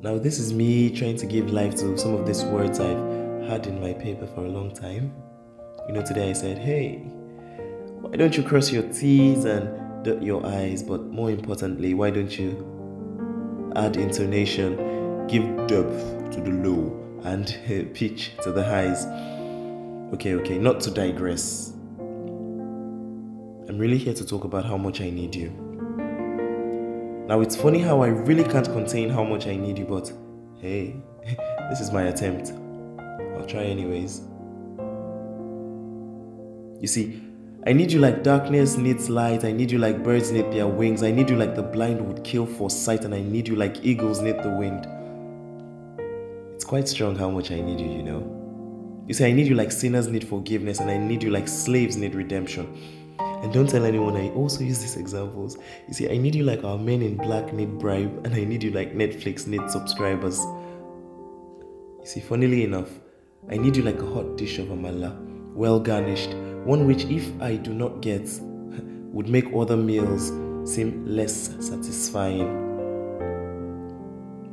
now this is me trying to give life to some of these words I've had in my paper for a long time. You know, today I said, hey, why don't you cross your T's and dot your I's? But more importantly, why don't you add intonation, give depth to the low, and pitch to the highs? Okay, okay, not to digress. I'm really here to talk about how much I need you. Now, it's funny how I really can't contain how much I need you, but hey, this is my attempt. I'll try anyways. You see, I need you like darkness needs light. I need you like birds need their wings. I need you like the blind would kill for sight. And I need you like eagles need the wind. It's quite strong how much I need you, you know. You see, I need you like sinners need forgiveness. And I need you like slaves need redemption. And don't tell anyone I also use these examples. You see, I need you like our men in black need bribe, and I need you like Netflix need subscribers. You see, funnily enough, I need you like a hot dish of amala, well garnished, one which, if I do not get, would make other meals seem less satisfying.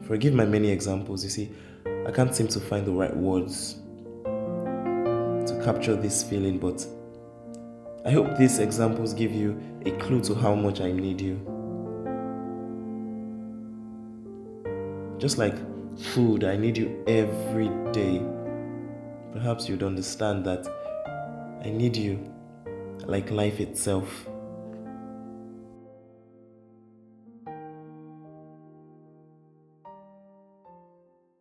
Forgive my many examples, you see, I can't seem to find the right words to capture this feeling, but I hope these examples give you a clue to how much I need you. Just like food, I need you every day. Perhaps you'd understand that I need you like life itself.